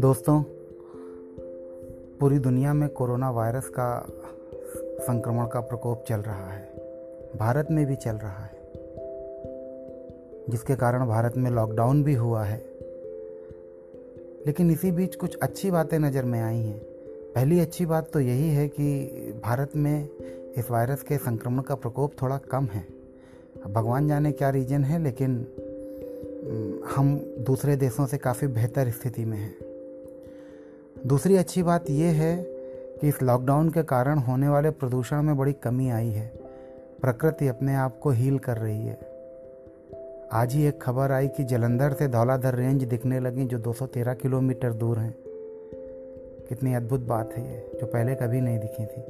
दोस्तों, पूरी दुनिया में कोरोना वायरस का संक्रमण का प्रकोप चल रहा है। भारत में भी चल रहा है। जिसके कारण भारत में लॉकडाउन भी हुआ है। लेकिन इसी बीच कुछ अच्छी बातें नज़र में आई हैं। पहली अच्छी बात तो यही है कि भारत में इस वायरस के संक्रमण का प्रकोप थोड़ा कम है। भगवान जाने क्या रीजन है, लेकिन हम दूसरे देशों से काफ़ी बेहतर स्थिति में हैं। दूसरी अच्छी बात यह है कि इस लॉकडाउन के कारण होने वाले प्रदूषण में बड़ी कमी आई है। प्रकृति अपने आप को हील कर रही है। आज ही एक खबर आई कि जलंधर से धौलाधर रेंज दिखने लगी जो 213 किलोमीटर दूर हैं। कितनी अद्भुत बात है ये, जो पहले कभी नहीं दिखी थी,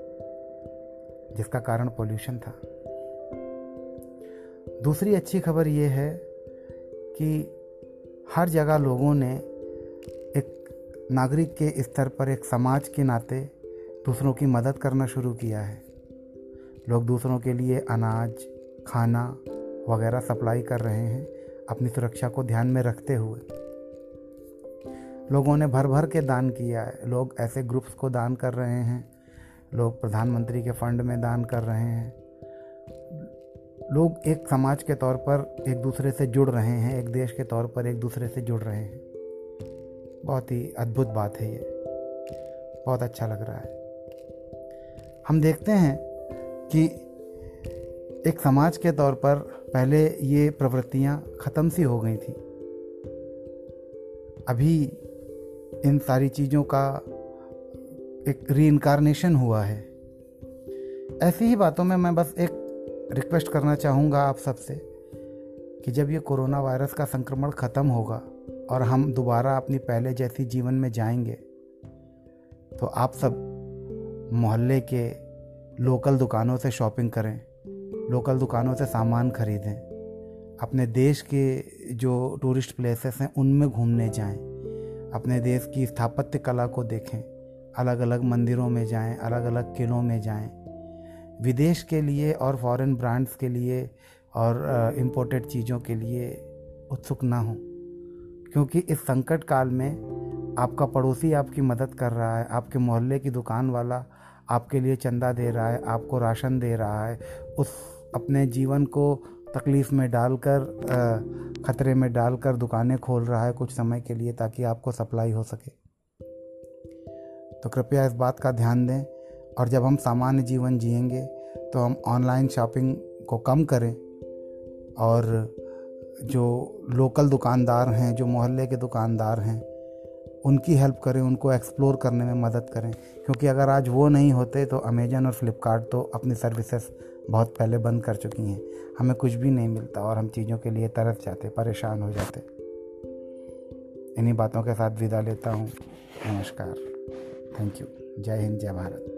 जिसका कारण पोल्यूशन था। दूसरी अच्छी खबर ये है कि हर जगह लोगों ने एक नागरिक के स्तर पर, एक समाज के नाते दूसरों की मदद करना शुरू किया है। लोग दूसरों के लिए अनाज, खाना वगैरह सप्लाई कर रहे हैं अपनी सुरक्षा को ध्यान में रखते हुए। लोगों ने भर भर के दान किया है। लोग ऐसे ग्रुप्स को दान कर रहे हैं। लोग प्रधानमंत्री के फंड में दान कर रहे हैं। लोग एक समाज के तौर पर एक दूसरे से जुड़ रहे हैं, एक देश के तौर पर एक दूसरे से जुड़ रहे हैं। बहुत ही अद्भुत बात है ये। बहुत अच्छा लग रहा है। हम देखते हैं कि एक समाज के तौर पर पहले ये प्रवृत्तियाँ ख़त्म सी हो गई थी। अभी इन सारी चीज़ों का एक री हुआ है। ऐसी ही बातों में मैं बस एक रिक्वेस्ट करना चाहूँगा आप सबसे कि जब ये कोरोना वायरस का संक्रमण ख़त्म होगा और हम दोबारा अपनी पहले जैसी जीवन में जाएँगे तो आप सब मोहल्ले के लोकल दुकानों से शॉपिंग करें, लोकल दुकानों से सामान खरीदें, अपने देश के जो टूरिस्ट प्लेसेस हैं उनमें घूमने जाएँ, अपने देश की स्थापत्य कला को देखें अलग अलग मंदिरों में जाएँ अलग अलग किलों में जाएँ विदेश के लिए और फॉरेन ब्रांड्स के लिए और इम्पोर्टेड चीज़ों के लिए उत्सुक ना हो। क्योंकि इस संकट काल में आपका पड़ोसी आपकी मदद कर रहा है, आपके मोहल्ले की दुकान वाला आपके लिए चंदा दे रहा है, आपको राशन दे रहा है, उस अपने जीवन को तकलीफ़ में डालकर ख़तरे में डालकर दुकानें खोल रहा है कुछ समय के लिए ताकि आपको सप्लाई हो सके। तो कृपया इस बात का ध्यान दें और जब हम सामान्य जीवन जिएँगे तो हम ऑनलाइन शॉपिंग को कम करें और जो लोकल दुकानदार हैं, जो मोहल्ले के दुकानदार हैं, उनकी हेल्प करें, उनको एक्सप्लोर करने में मदद करें। क्योंकि अगर आज वो नहीं होते तो अमेजन और फ्लिपकार्ट तो अपनी सर्विसेज़ बहुत पहले बंद कर चुकी हैं। हमें कुछ भी नहीं मिलता और हम चीज़ों के लिए तरस जाते, परेशान हो जाते। इन्हीं बातों के साथ विदा लेता हूँ। नमस्कार। थैंक यू जय हिंद, जय भारत।